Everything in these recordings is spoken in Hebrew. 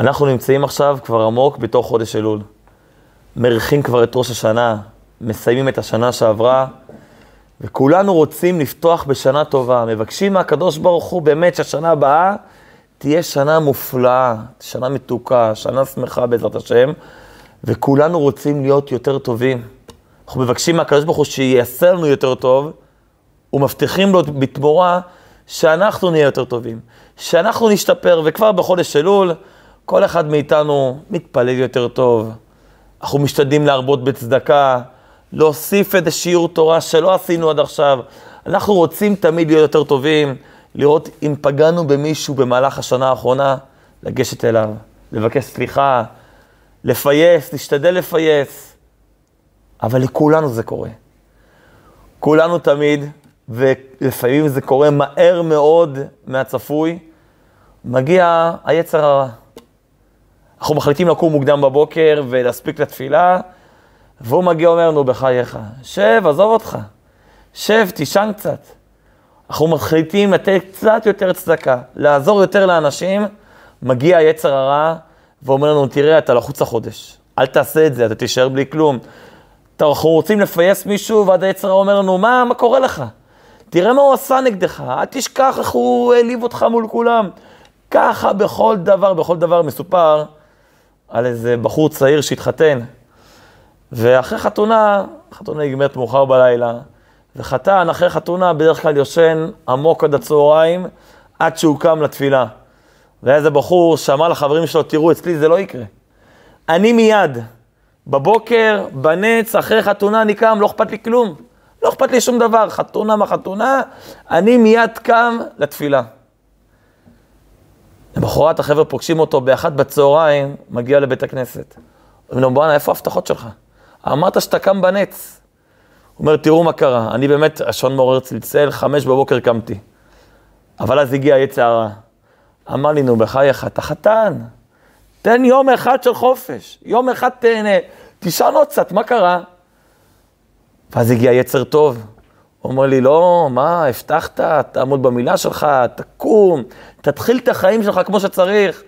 אנחנו נמצאים עכשיו כבר עמוק בתוך חודש אלול. מריחים כבר את ראש השנה, מסיימים את השנה שעברה, וכולנו רוצים לפתוח בשנה טובה. מבקשים מהקדוש ברוך הוא באמת שהשנה הבאה תהיה שנה מופלאה, שנה מתוקה, שנה שמחה בעזרת השם, וכולנו רוצים להיות יותר טובים. אנחנו מבקשים מהקדוש ברוך הוא שיעשה לנו יותר טוב, ומבטיחים לו בתמורה שאנחנו נהיה יותר טובים, שאנחנו נשתפר, וכבר בחודש אלול, כל אחד מאיתנו מתפלל יותר טוב. אנחנו משתדלים להרבות בצדקה, להוסיף איזה שיעור תורה שלא עשינו עד עכשיו. אנחנו רוצים תמיד להיות יותר טובים, לראות אם פגענו במישהו במהלך השנה האחרונה, לגשת אליו, לבקש סליחה, לפייס, להשתדל לפייס. אבל לכולנו זה קורה. כולנו תמיד, ולפעמים זה קורה מהר מאוד מהצפוי, מגיע היצר הרע. אנחנו מחליטים לקום מוקדם בבוקר ולהספיק לתפילה, והוא מגיע ואומר, נו, בחייך, שב, עזוב אותך, שב, תישן קצת. אנחנו מחליטים לתת קצת יותר צדקה, לעזור יותר לאנשים, מגיע היצר הרע ואומר לנו, תראה, אתה לחוץ החודש, אל תעשה את זה, אתה תישאר בלי כלום. אנחנו רוצים לפייס מישהו, ואז היצר הרע אומר לנו, מה, מה קורה לך? תראה מה הוא עשה נגדך, אל תשכח איך הוא העליב אותך מול כולם. ככה בכל דבר, בכל דבר מסופר על איזה בחור צעיר שהתחתן. ואחרי חתונה, חתונה נגמרת מאוחר בלילה, וחתן אחרי חתונה בדרך כלל יושן עמוק עד הצהריים, עד שהוא קם לתפילה. והיה איזה בחור שאמר לחברים שלו, תראו, אצלי זה לא יקרה. אני מיד, בבוקר, בנץ, אחרי חתונה אני קם, לא אכפת לי כלום. לא אכפת לי שום דבר, חתונה מה חתונה, אני מיד קם לתפילה. למחרת החבר'ה פוגשים אותו באחת בצהריים, מגיע לבית הכנסת. אומרים לו, בואנה, איפה ההבטחות שלך? אמרת שאתה קם בנץ. הוא אומר, תראו מה קרה, אני באמת, השעון מעורר צלצל, חמש בבוקר קמתי. אבל אז הגיע עץ הרע. אמר לי, נו, בחייך, אתה חתן, תן יום אחד של חופש, יום אחד תהנה, תישן עוד קצת, מה קרה? ואז הגיע יצר טוב. הוא אומר לי, לא, מה, הבטחת, תעמוד במילה שלך, תקום, תתחיל את החיים שלך כמו שצריך.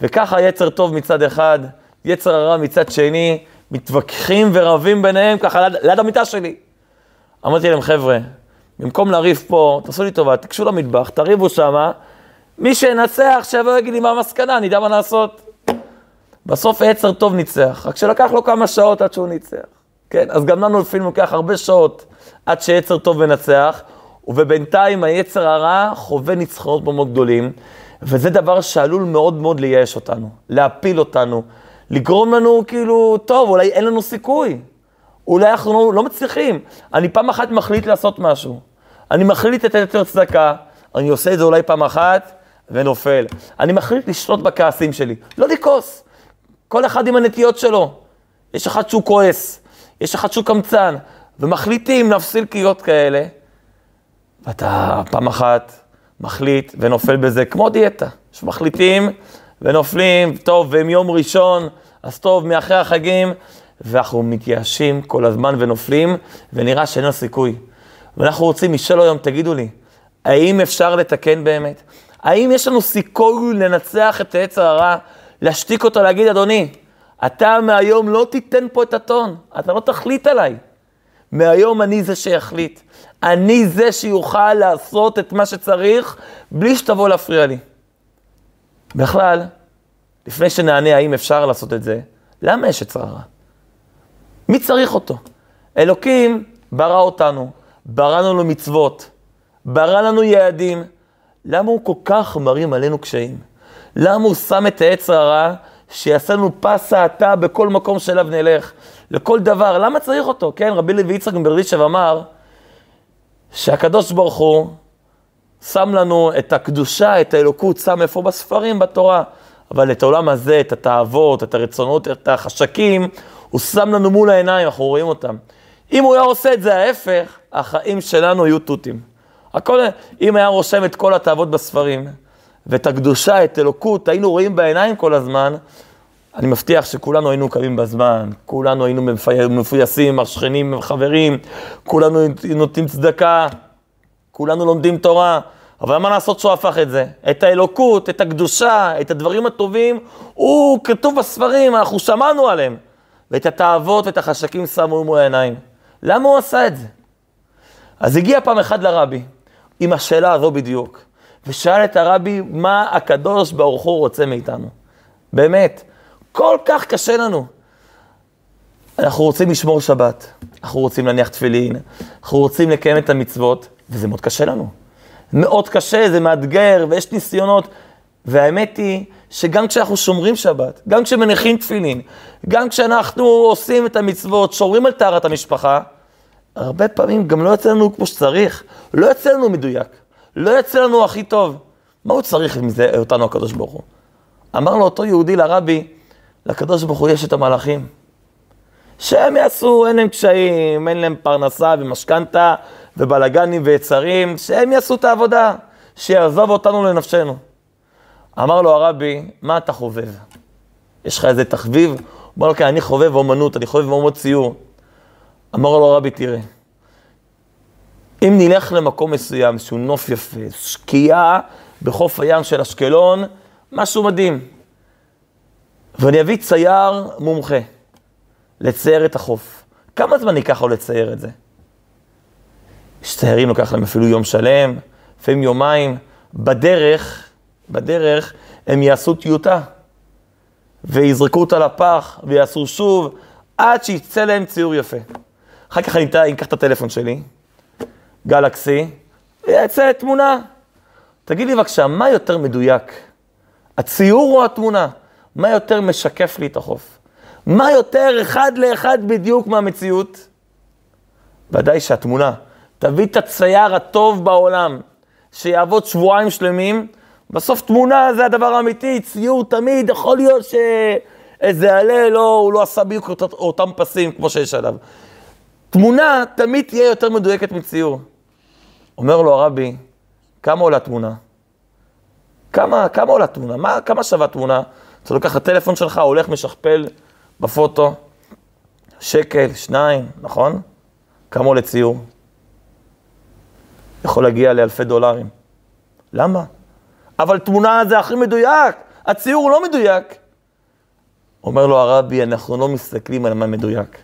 וככה יצר טוב מצד אחד, יצר הרע מצד שני, מתווכחים ורבים ביניהם ככה ליד, ליד המיטה שלי. אמרתי להם, חבר'ה, במקום לריב פה, תעשו לי טובה, תיגשו למטבח, תריבו שמה, מי שינצח, שיבוא יגיד לי מה המסקנה, אני יודע מה לעשות. בסוף יצר טוב ניצח, רק שלקח לו כמה שעות עד שהוא ניצח. כן, אז גם לנו לפעמים לוקח הרבה שעות עד שיצר טוב מנצח, ובינתיים היצר הרע חווה ניצחונות מאוד גדולים, וזה דבר שעלול מאוד מאוד לייאש אותנו, להפיל אותנו, לגרום לנו כאילו, טוב, אולי אין לנו סיכוי, אולי אנחנו לא, לא מצליחים. אני פעם אחת מחליט לעשות משהו, אני מחליט לתת יותר צדקה, אני עושה את זה אולי פעם אחת ונופל. אני מחליט לשלוט בכעסים שלי, לא לכעוס, כל אחד עם הנטיות שלו. יש אחד שהוא כועס, יש אחד שהוא קמצן, ומחליטים להפסיל קריאות כאלה, ואתה פעם אחת מחליט ונופל בזה כמו דיאטה, שמחליטים ונופלים, טוב, והם יום ראשון, אז טוב, מאחרי החגים, ואנחנו מתייאשים כל הזמן ונופלים, ונראה שאין לנו סיכוי. ואנחנו רוצים משל היום, תגידו לי, האם אפשר לתקן באמת? האם יש לנו סיכוי לנצח את העץ הרע, להשתיק אותו, להגיד, אדוני, אתה מהיום לא תיתן פה את הטון, אתה לא תחליט עליי. מהיום אני זה שיחליט. אני זה שיוכל לעשות את מה שצריך, בלי שתבוא להפריע לי. בכלל, לפני שנענה האם אפשר לעשות את זה, למה יש יצר הרע? מי צריך אותו? אלוקים ברא אותנו, ברא לנו מצוות, ברא לנו יעדים. למה הוא כל כך מרים עלינו קשיים? למה הוא שם את העץ הרע שיעשה לנו פס האטה בכל מקום שאליו נלך, לכל דבר. למה צריך אותו? כן, רבי לוי יצחק מברדישב אמר שהקדוש ברוך הוא שם לנו את הקדושה, את האלוקות, שם איפה? בספרים, בתורה. אבל את העולם הזה, את התאוות, את הרצונות, את החשקים, הוא שם לנו מול העיניים, אנחנו רואים אותם. אם הוא היה עושה את זה ההפך, החיים שלנו יהיו תותים. הכל, אם היה רושם את כל התאוות בספרים, ואת הקדושה, את אלוקות, היינו רואים בעיניים כל הזמן, אני מבטיח שכולנו היינו קמים בזמן, כולנו היינו מפויסים השכנים, חברים, כולנו נותנים צדקה, כולנו לומדים תורה, אבל מה לעשות שהוא הפך את זה? את האלוקות, את הקדושה, את הדברים הטובים, הוא כתוב בספרים, אנחנו שמענו עליהם. ואת התאוות ואת החשקים שמו מול העיניים. למה הוא עשה את זה? אז הגיע פעם אחד לרבי, עם השאלה הזו בדיוק, ושאל את הרבי, מה הקדוש ברוך הוא רוצה מאיתנו? באמת, כל כך קשה לנו. אנחנו רוצים לשמור שבת, אנחנו רוצים להניח תפילין, אנחנו רוצים לקיים את המצוות, וזה מאוד קשה לנו. מאוד קשה, זה מאתגר, ויש ניסיונות. והאמת היא שגם כשאנחנו שומרים שבת, גם כשמניחים תפילין, גם כשאנחנו עושים את המצוות, שומרים על טהרת המשפחה, הרבה פעמים גם לא יוצא לנו כמו שצריך, לא יוצא לנו מדויק, לא יוצא לנו הכי טוב. מה הוא צריך עם זה, אותנו הקדוש ברוך הוא? אמר לו אותו יהודי לרבי, לקדוש ברוך הוא יש את המלאכים. שהם יעשו, אין להם קשיים, אין להם פרנסה ומשכנתה ובלאגנים ויצרים, שהם יעשו את העבודה, שיעזוב אותנו לנפשנו. אמר לו הרבי, מה אתה חובב? יש לך איזה תחביב? הוא אמר לו, כן, אני חובב אומנות, אני חובב אומנות ציור. אמר לו הרבי, תראה, אם נלך למקום מסוים שהוא נוף יפה, שקיעה בחוף הים של אשקלון, משהו מדהים. ואני אביא צייר מומחה לצייר את החוף. כמה זמן ייקח לו לצייר את זה? יש ציירים, לוקח להם אפילו יום שלם, לפעמים יומיים. בדרך, בדרך הם יעשו טיוטה, ויזרקו אותה לפח, ויעשו שוב, עד שיצא להם ציור יפה. אחר כך אני אקח את הטלפון שלי, גלקסי, ויצא תמונה. תגיד לי בבקשה, מה יותר מדויק? הציור או התמונה? מה יותר משקף לי את החוף? מה יותר אחד לאחד בדיוק מהמציאות? ודאי שהתמונה. תביא את הצייר הטוב בעולם, שיעבוד שבועיים שלמים, בסוף תמונה זה הדבר האמיתי, ציור תמיד, יכול להיות שאיזה הלל, לא, הוא לא עשה בדיוק אות, אותם פסים כמו שיש עליו. תמונה תמיד תהיה יותר מדויקת מציור. אומר לו הרבי, כמה עולה תמונה? כמה, כמה עולה תמונה? מה, כמה שווה תמונה? אתה לוקח את הטלפון שלך, הולך משכפל בפוטו, שקל, שניים, נכון? כמה עולה ציור? יכול להגיע לאלפי דולרים. למה? אבל תמונה זה הכי מדויק, הציור הוא לא מדויק. אומר לו הרבי, אנחנו לא מסתכלים על מה מדויק,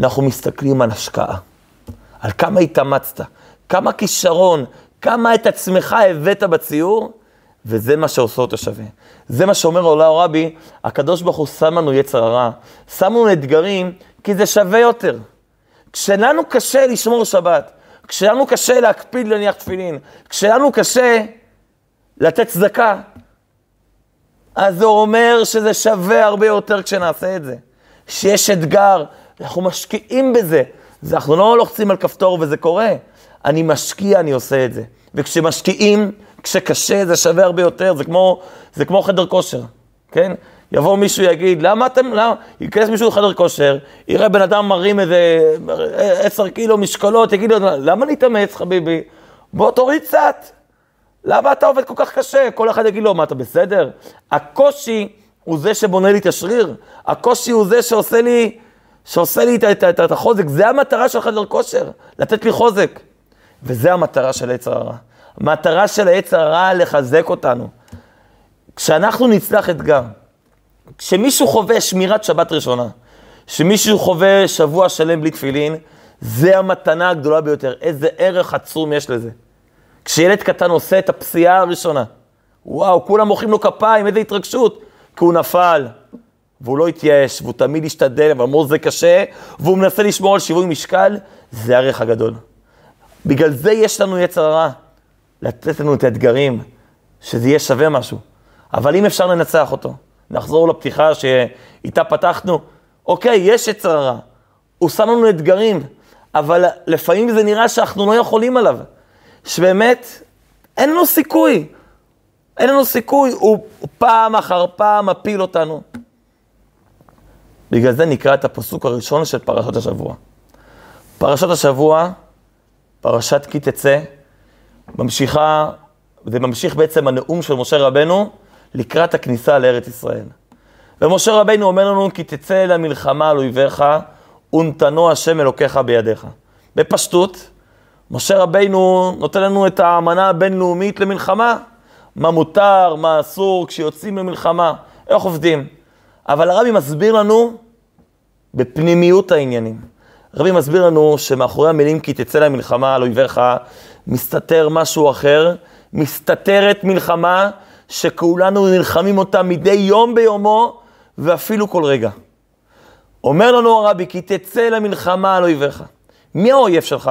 אנחנו מסתכלים על השקעה, על כמה התאמצת, כמה כישרון, כמה את עצמך הבאת בציור, וזה מה שעושה אותו שווה. זה מה שאומר עולה הרבי, הקדוש ברוך הוא שם לנו יצר הרע, שם לנו אתגרים, כי זה שווה יותר. כשלנו קשה לשמור שבת, כשלנו קשה להקפיד להניח תפילין, כשלנו קשה לתת צדקה, אז זה אומר שזה שווה הרבה יותר כשנעשה את זה. שיש אתגר, אנחנו משקיעים בזה. זה, אנחנו לא לוחצים על כפתור וזה קורה. אני משקיע, אני עושה את זה. וכשמשקיעים, כשקשה, זה שווה הרבה יותר. זה כמו, זה כמו חדר כושר, כן? יבוא מישהו, יגיד, למה אתם, למה? ייכנס מישהו לחדר כושר, יראה בן אדם מרים איזה עשר קילו משקולות, יגיד לו, למה להתאמץ, חביבי? בוא תוריד קצת. למה אתה עובד כל כך קשה? כל אחד יגיד לו, מה, אתה בסדר? הקושי הוא זה שבונה לי את השריר, הקושי הוא זה שעושה לי, שעושה לי את, את, את, את החוזק, זה המטרה של חדר כושר, לתת לי חוזק. וזה המטרה של עץ הרע. המטרה של העץ הרע לחזק אותנו. כשאנחנו נצלח אתגר, כשמישהו חווה שמירת שבת ראשונה, כשמישהו חווה שבוע שלם בלי תפילין, זה המתנה הגדולה ביותר. איזה ערך עצום יש לזה. כשילד קטן עושה את הפסיעה הראשונה, וואו, כולם מוחאים לו כפיים, איזה התרגשות, כי הוא נפל, והוא לא התייאש, והוא תמיד השתדל, אבל אמרו זה קשה, והוא מנסה לשמור על שיווי משקל, זה הערך הגדול. בגלל זה יש לנו יצר הרע, לתת לנו את האתגרים, שזה יהיה שווה משהו. אבל אם אפשר לנצח אותו, נחזור לפתיחה שאיתה פתחנו, אוקיי, יש יצר הרע, הוא שם לנו אתגרים, אבל לפעמים זה נראה שאנחנו לא יכולים עליו. שבאמת אין לנו סיכוי. אין לנו סיכוי, הוא פעם אחר פעם מפיל אותנו. בגלל זה נקרא את הפסוק הראשון של פרשת השבוע. פרשת השבוע, פרשת כי תצא, ממשיכה, זה ממשיך בעצם הנאום של משה רבנו לקראת הכניסה לארץ ישראל. ומשה רבנו אומר לנו, כי תצא למלחמה על אויביך, ונתנו השם אלוקיך בידיך. בפשטות, משה רבינו נותן לנו את האמנה הבינלאומית למלחמה. מה מותר, מה אסור, כשיוצאים למלחמה, איך עובדים. אבל הרבי מסביר לנו בפנימיות העניינים. הרבי מסביר לנו שמאחורי המילים כי תצא למלחמה על אויביך, מסתתר משהו אחר, מסתתרת מלחמה שכולנו נלחמים אותה מדי יום ביומו ואפילו כל רגע. אומר לנו הרבי, כי תצא למלחמה על אויביך. מי האויב שלך?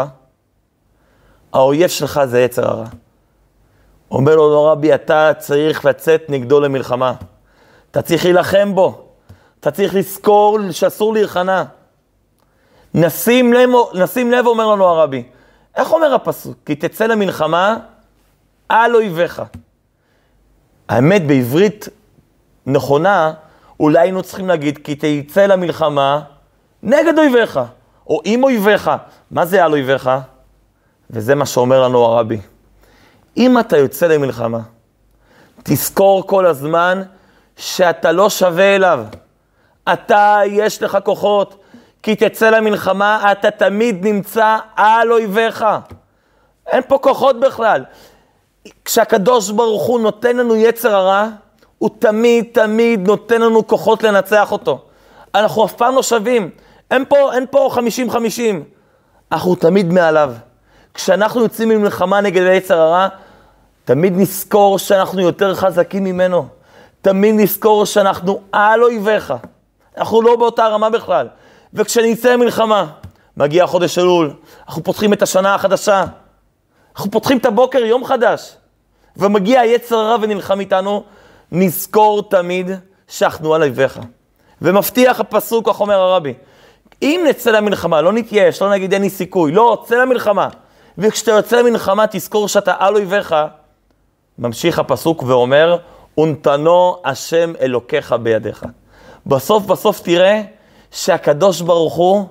האויב שלך זה יצר הרע. אומר לו לא רבי, אתה צריך לצאת נגדו למלחמה. אתה צריך להילחם בו. אתה צריך לזכור שאסור להיכנע. נשים לב, נשים לב, אומר לנו הרבי. איך אומר הפסוק? כי תצא למלחמה על אויביך. האמת, בעברית נכונה, אולי היינו צריכים להגיד, כי תצא למלחמה נגד אויביך, או עם אויביך. מה זה על אויביך? וזה מה שאומר לנו הרבי. אם אתה יוצא למלחמה, תזכור כל הזמן שאתה לא שווה אליו. אתה, יש לך כוחות, כי תצא למלחמה, אתה תמיד נמצא על אויביך. אין פה כוחות בכלל. כשהקדוש ברוך הוא נותן לנו יצר הרע, הוא תמיד תמיד נותן לנו כוחות לנצח אותו. אנחנו אף פעם לא שווים. אין פה, אין פה 50-50. אנחנו תמיד מעליו. כשאנחנו יוצאים ממלחמה נגד היצר הרע, תמיד נזכור שאנחנו יותר חזקים ממנו. תמיד נזכור שאנחנו על אויביך. אנחנו לא באותה רמה בכלל. וכשנצא למלחמה, מגיע חודש אלול, אנחנו פותחים את השנה החדשה. אנחנו פותחים את הבוקר, יום חדש. ומגיע היצר הרע ונלחם איתנו, נזכור תמיד שאנחנו על אויביך. ומבטיח הפסוק, כך אומר הרבי, אם נצא למלחמה, לא נתייאש, לא נגיד אין לי סיכוי, לא, צא למלחמה. וכשאתה יוצא למלחמה, תזכור שאתה על אויביך. ממשיך הפסוק ואומר, ונתנו השם אלוקיך בידיך. בסוף בסוף תראה שהקדוש ברוך הוא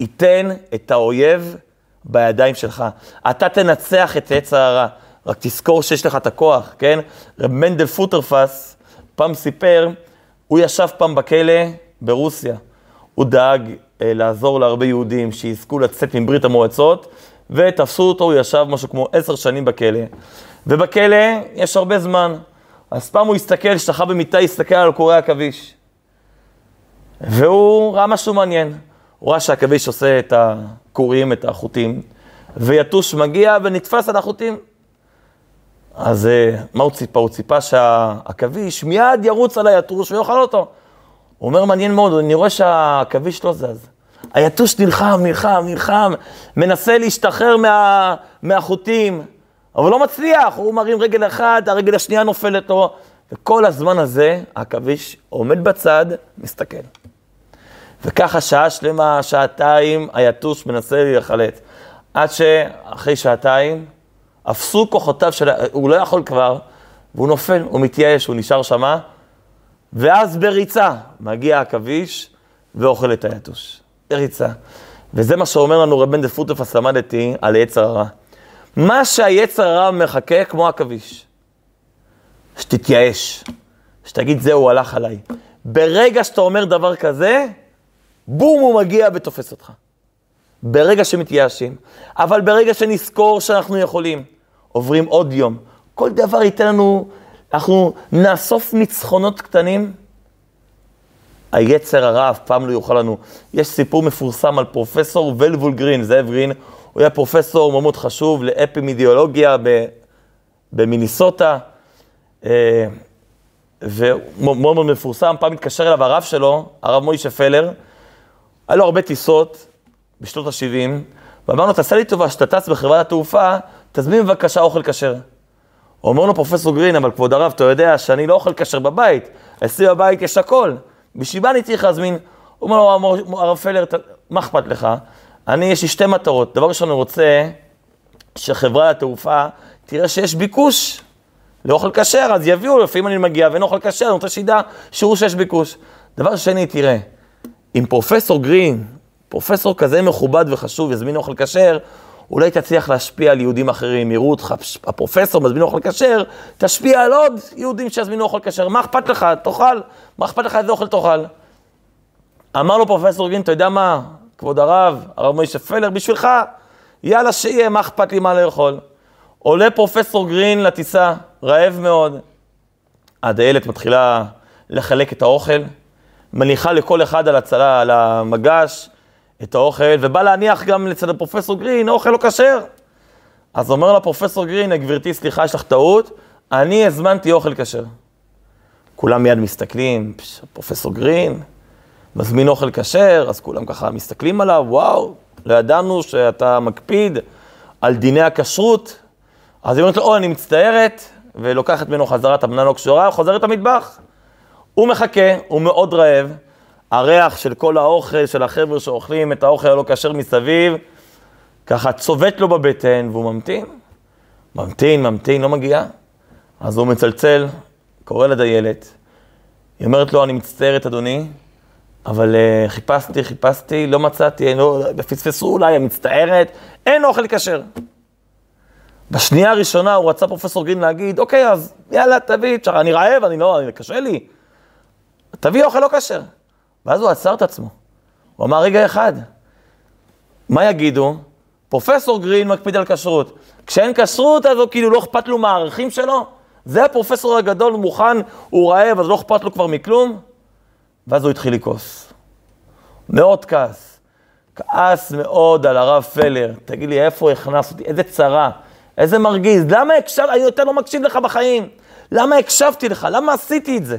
ייתן את האויב בידיים שלך. אתה תנצח את עץ הרע. רק תזכור שיש לך את הכוח, כן? רב מנדל פוטרפס פעם סיפר, הוא ישב פעם בכלא ברוסיה. הוא דאג אה, לעזור להרבה יהודים שיזכו לצאת מברית המועצות, ותפסו אותו, הוא ישב משהו כמו עשר שנים בכלא. ובכלא יש הרבה זמן. אז פעם הוא הסתכל, שכב במיטה, הסתכל על קורי עכביש. והוא ראה משהו מעניין. הוא ראה שהעכביש עושה את הכורים, את החוטים, ויתוש מגיע ונתפס על החוטים. אז אה, מה הוא ציפה? הוא ציפה שהעכביש מיד ירוץ על היתוש ויאכל אותו. הוא אומר, מעניין מאוד, אני רואה שהעכביש לא זז. היתוש נלחם, נלחם, נלחם, מנסה להשתחרר מה, מהחוטים, אבל לא מצליח, הוא מרים רגל אחת, הרגל השנייה נופלת לו, וכל הזמן הזה העכביש עומד בצד, מסתכל. וככה שעה שלמה, שעתיים, היתוש מנסה להיחלט. עד שאחרי שעתיים, אפסו כוחותיו של... הוא לא יכול כבר, והוא נופל, הוא מתייאש, הוא נשאר שמה, ואז בריצה מגיע עכביש ואוכל את היתוש. בריצה. וזה מה שאומר לנו רב בן דפוטפס למדתי על יצר הרע. מה שהיצר הרע מחכה כמו עכביש. שתתייאש, שתגיד זהו, הלך עליי. ברגע שאתה אומר דבר כזה, בום, הוא מגיע ותופס אותך. ברגע שמתייאשים, אבל ברגע שנזכור שאנחנו יכולים, עוברים עוד יום, כל דבר ייתן לנו, אנחנו נאסוף ניצחונות קטנים, היצר הרע אף פעם לא יוכל לנו. יש סיפור מפורסם על פרופסור ולבול גרין, זאב גרין, הוא היה פרופסור מאוד חשוב לאפימידיאולוגיה במיניסוטה, אה, ומאוד מאוד מפורסם, פעם התקשר אליו הרב שלו, הרב מוישה פלר, היה לו הרבה טיסות בשנות ה-70, ואמר לו, תעשה לי טובה, כשאתה טס בחברת התעופה, תזמין בבקשה אוכל כשר. אומר לו, פרופסור גרין, אבל כבוד הרב, אתה יודע שאני לא אוכל כשר בבית, אצלי בבית יש הכל, בשביל מה אני צריך להזמין? אומר לו, הרב פלר, מה אכפת לך? אני, יש לי שתי מטרות. דבר ראשון, אני רוצה שחברת התעופה תראה שיש ביקוש לאוכל כשר, אז יביאו, לפעמים אני מגיע ואין אוכל כשר, אני רוצה שידע שיראו שיש ביקוש. דבר שני, תראה, אם פרופסור גרין, פרופסור כזה מכובד וחשוב, יזמין אוכל כשר, אולי תצליח להשפיע על יהודים אחרים, יראו אותך, הפרופסור מזמין אוכל כשר, תשפיע על עוד יהודים שיזמינו אוכל כשר. מה אכפת לך? תאכל. מה אכפת לך איזה אוכל תאכל? אמר לו פרופסור גרין, אתה יודע מה, כבוד הרב, הרב מוישה פלר, בשבילך, יאללה שיהיה, מה אכפת לי מה לאכול? עולה פרופסור גרין לטיסה, רעב מאוד. הדיילת מתחילה לחלק את האוכל, מניחה לכל אחד על הצלה, על המגש, את האוכל, ובא להניח גם לצד הפרופסור גרין, אוכל לא כשר. אז אומר לה פרופסור גרין, גברתי, סליחה, יש לך טעות, אני הזמנתי אוכל כשר. כולם מיד מסתכלים, פרופסור גרין, מזמין אוכל כשר, אז כולם ככה מסתכלים עליו, וואו, לא ידענו שאתה מקפיד על דיני הכשרות. אז היא אומרת לו, או, אני מצטערת, ולוקחת ממנו חזרה את המנה לא קשורה, חוזרת למטבח. הוא מחכה, הוא מאוד רעב, הריח של כל האוכל, של החבר'ה שאוכלים את האוכל הלא כשר מסביב, ככה צובט לו בבטן, והוא ממתין, ממתין, ממתין, לא מגיע. אז הוא מצלצל, קורא לדיילת, היא אומרת לו, אני מצטערת, אדוני, אבל uh, חיפשתי, חיפשתי, לא מצאתי, לא, פספסו אולי, אני מצטערת, אין אוכל כשר. בשנייה הראשונה הוא רצה פרופסור גרין להגיד, אוקיי, אז יאללה, תביא, אני רעב, אני לא, קשה לי. תביא אוכל לא כשר. ואז הוא עצר את עצמו. הוא אמר, רגע אחד, מה יגידו? פרופסור גרין מקפיד על כשרות. כשאין כשרות, אז הוא כאילו לא אכפת לו מהערכים שלו? זה הפרופסור הגדול, הוא מוכן, הוא רעב, אז לא אכפת לו כבר מכלום? ואז הוא התחיל לכעוס. מאוד כעס. כעס מאוד על הרב פלר. תגיד לי, איפה הכנסת אותי? איזה צרה. איזה מרגיז. למה הקשבתי? אני יותר לא מקשיב לך בחיים. למה הקשבתי לך? למה עשיתי את זה?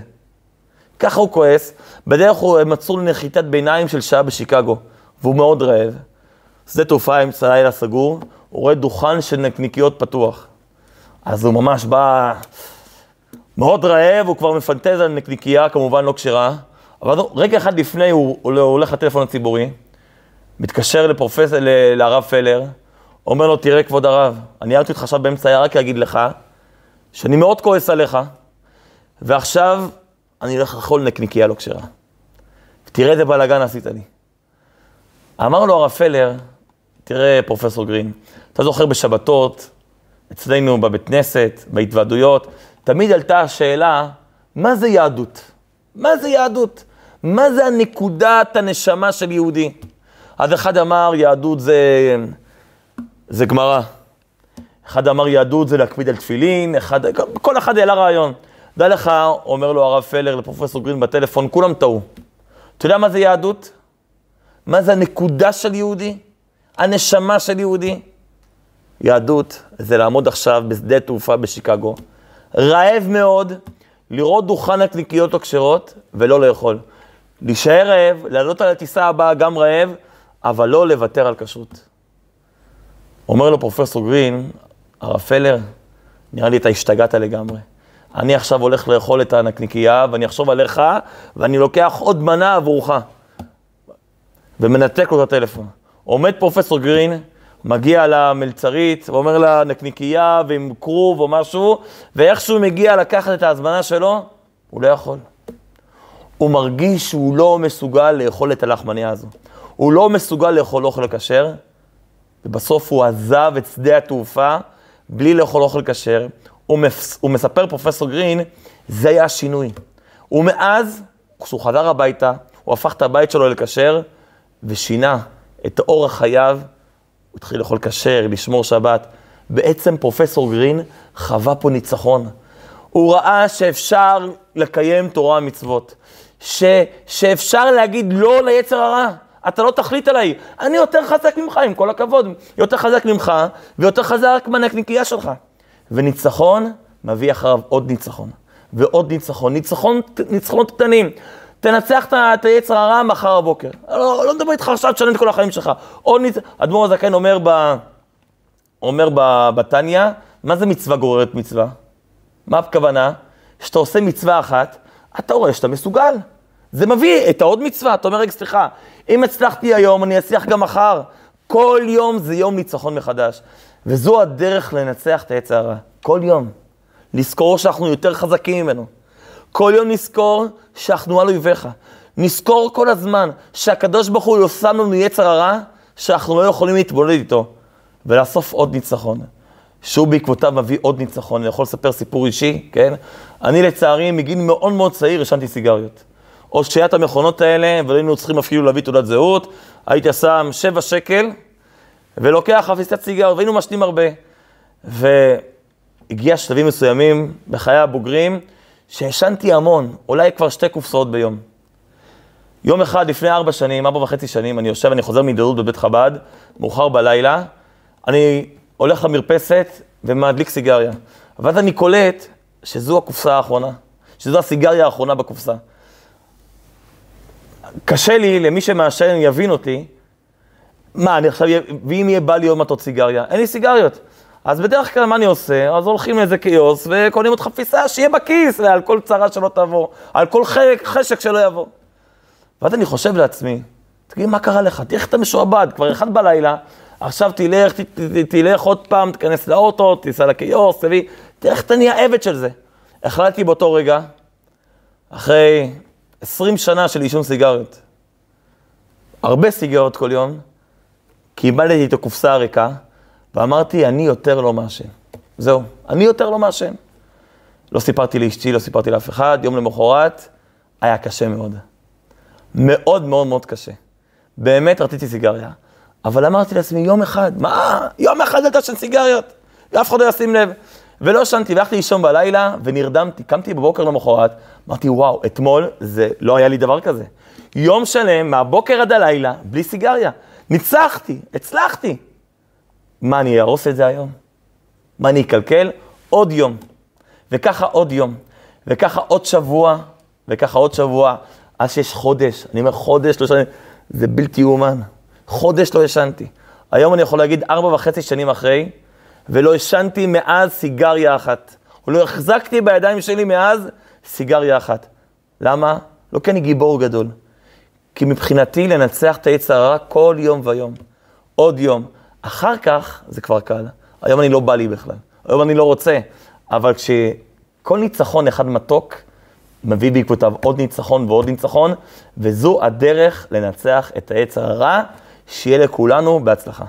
ככה הוא כועס. בדרך הוא מצאו לנחיתת ביניים של שעה בשיקגו, והוא מאוד רעב. שדה תעופה אמצע לילה סגור, הוא רואה דוכן של נקניקיות פתוח. אז הוא ממש בא מאוד רעב, הוא כבר מפנטז על נקניקייה, כמובן לא כשרה. אבל רגע אחד לפני הוא, הוא הולך לטלפון הציבורי, מתקשר לפרופסור, לרב פלר, אומר לו, תראה כבוד הרב, אני הערתי אותך עכשיו באמצע היה רק להגיד לך, שאני מאוד כועס עליך, ועכשיו אני הולך לאכול נקניקייה לא כשרה. תראה איזה בלאגן עשית לי. אמר לו הרב פלר, תראה, פרופסור גרין, אתה זוכר בשבתות, אצלנו בבית כנסת, בהתוועדויות, תמיד עלתה השאלה, מה זה יהדות? מה זה יהדות? מה זה הנקודת הנשמה של יהודי? אז אחד אמר, יהדות זה, זה גמרא. אחד אמר, יהדות זה להקפיד על תפילין, אחד, כל אחד העלה רעיון. דע לך, אומר לו הרב פלר לפרופסור גרין בטלפון, כולם טעו. אתה יודע מה זה יהדות? מה זה הנקודה של יהודי? הנשמה של יהודי? יהדות זה לעמוד עכשיו בשדה תעופה בשיקגו, רעב מאוד, לראות דוכן נקניקיות לא כשרות ולא לאכול. להישאר רעב, לעלות על הטיסה הבאה גם רעב, אבל לא לוותר על כשרות. אומר לו פרופסור גרין, הרב פלר, נראה לי אתה השתגעת לגמרי. אני עכשיו הולך לאכול את הנקניקייה, ואני אחשוב עליך, ואני לוקח עוד מנה עבורך. ומנתק לו את הטלפון. עומד פרופסור גרין, מגיע למלצרית, ואומר לה נקניקייה ועם כרוב או משהו, ואיכשהו מגיע לקחת את ההזמנה שלו, הוא לא יכול. הוא מרגיש שהוא לא מסוגל לאכול את הלחמניה הזו. הוא לא מסוגל לאכול אוכל כשר, ובסוף הוא עזב את שדה התעופה בלי לאכול אוכל כשר. הוא, מספר, פרופסור גרין, זה היה השינוי. ומאז, כשהוא חזר הביתה, הוא הפך את הבית שלו לכשר, ושינה את אורח חייו, הוא התחיל לאכול כשר, לשמור שבת. בעצם פרופסור גרין חווה פה ניצחון. הוא ראה שאפשר לקיים תורה ומצוות, ש, שאפשר להגיד לא ליצר הרע. אתה לא תחליט עליי, אני יותר חזק ממך, עם כל הכבוד, יותר חזק ממך ויותר חזק מהנקניקייה שלך. וניצחון מביא אחריו עוד ניצחון, ועוד ניצחון, ניצחון, ניצחונות קטנים. תנצח את היצר הרע מחר בבוקר. לא, לא מדבר איתך עכשיו, תשלם את כל החיים שלך. עוד ניצ... אדמו"ר הזקן אומר, ב... אומר בתניא, מה זה מצווה גוררת מצווה? מה הכוונה? שאתה עושה מצווה אחת, אתה רואה שאתה מסוגל. זה מביא את העוד מצווה. אתה אומר, רגע, סליחה, אם הצלחתי היום, אני אצליח גם מחר. כל יום זה יום ניצחון מחדש. וזו הדרך לנצח את העץ הרע. כל יום. לזכור שאנחנו יותר חזקים ממנו. כל יום נזכור שאנחנו על אויביך. נזכור כל הזמן שהקדוש ברוך הוא שם לנו יצר הרע, שאנחנו לא יכולים להתבודד איתו, ולאסוף עוד ניצחון. שהוא בעקבותיו מביא עוד ניצחון. אני יכול לספר סיפור אישי, כן? אני לצערי, מגיל מאוד מאוד צעיר, עישנתי סיגריות. או שהיה את המכונות האלה, ולא היינו צריכים אפילו להביא תעודת זהות, הייתי שם שבע שקל, ולוקח חפיסת סיגריות, והיינו מעשנים הרבה. והגיע שלבים מסוימים בחיי הבוגרים, שהשנתי המון, אולי כבר שתי קופסאות ביום. יום אחד לפני ארבע שנים, ארבע וחצי שנים, אני יושב, אני חוזר מהתדרות בבית חב"ד, מאוחר בלילה, אני הולך למרפסת ומדליק סיגריה. ואז אני קולט שזו הקופסה האחרונה, שזו הסיגריה האחרונה בקופסה. קשה לי, למי שמעשן יבין אותי, מה, אני עכשיו, ואם יהיה בא לי עוד מעט סיגריה? אין לי סיגריות. אז בדרך כלל מה אני עושה? אז הולכים לאיזה קיוס וקונים עוד חפיסה שיהיה בכיס, על כל צרה שלא תבוא, על כל חשק שלא יבוא. ואז אני חושב לעצמי, תגיד, מה קרה לך? תראה איך אתה משועבד, כבר אחד בלילה, עכשיו תלך, ת, ת, ת, תלך עוד פעם, תיכנס לאוטו, תיסע לקיוס, תביא, תראה איך אתה נהיה עבד של זה. החלטתי באותו רגע, אחרי 20 שנה של עישון סיגריות, הרבה סיגריות כל יום, קיבלתי את הקופסה הריקה, ואמרתי, אני יותר לא מעשן. זהו, אני יותר לא מעשן. לא סיפרתי לאשתי, לא סיפרתי לאף אחד, יום למחרת, היה קשה מאוד. מאוד מאוד מאוד קשה. באמת רציתי סיגריה, אבל אמרתי לעצמי, יום אחד, מה? יום אחד אל תעשן סיגריות, אף אחד לא ישים לב. ולא ישנתי, והלכתי לישון בלילה, ונרדמתי, קמתי בבוקר למחרת, אמרתי, וואו, אתמול זה, לא היה לי דבר כזה. יום שלם, מהבוקר עד הלילה, בלי סיגריה. ניצחתי, הצלחתי. מה, אני אהרוס את זה היום? מה, אני אקלקל? עוד יום. וככה עוד יום. וככה עוד שבוע, וככה עוד שבוע, עד שיש חודש. אני אומר, חודש לא ישנתי, זה בלתי יאומן. חודש לא ישנתי. היום אני יכול להגיד, ארבע וחצי שנים אחרי, ולא ישנתי מאז סיגריה אחת. ולא החזקתי בידיים שלי מאז סיגריה אחת. למה? לא כי אני גיבור גדול. כי מבחינתי לנצח את היצר הרע כל יום ויום. עוד יום. אחר כך זה כבר קל. היום אני לא בא לי בכלל. היום אני לא רוצה. אבל כשכל ניצחון אחד מתוק, מביא בעקבותיו עוד ניצחון ועוד ניצחון, וזו הדרך לנצח את היצר הרע. שיהיה לכולנו בהצלחה.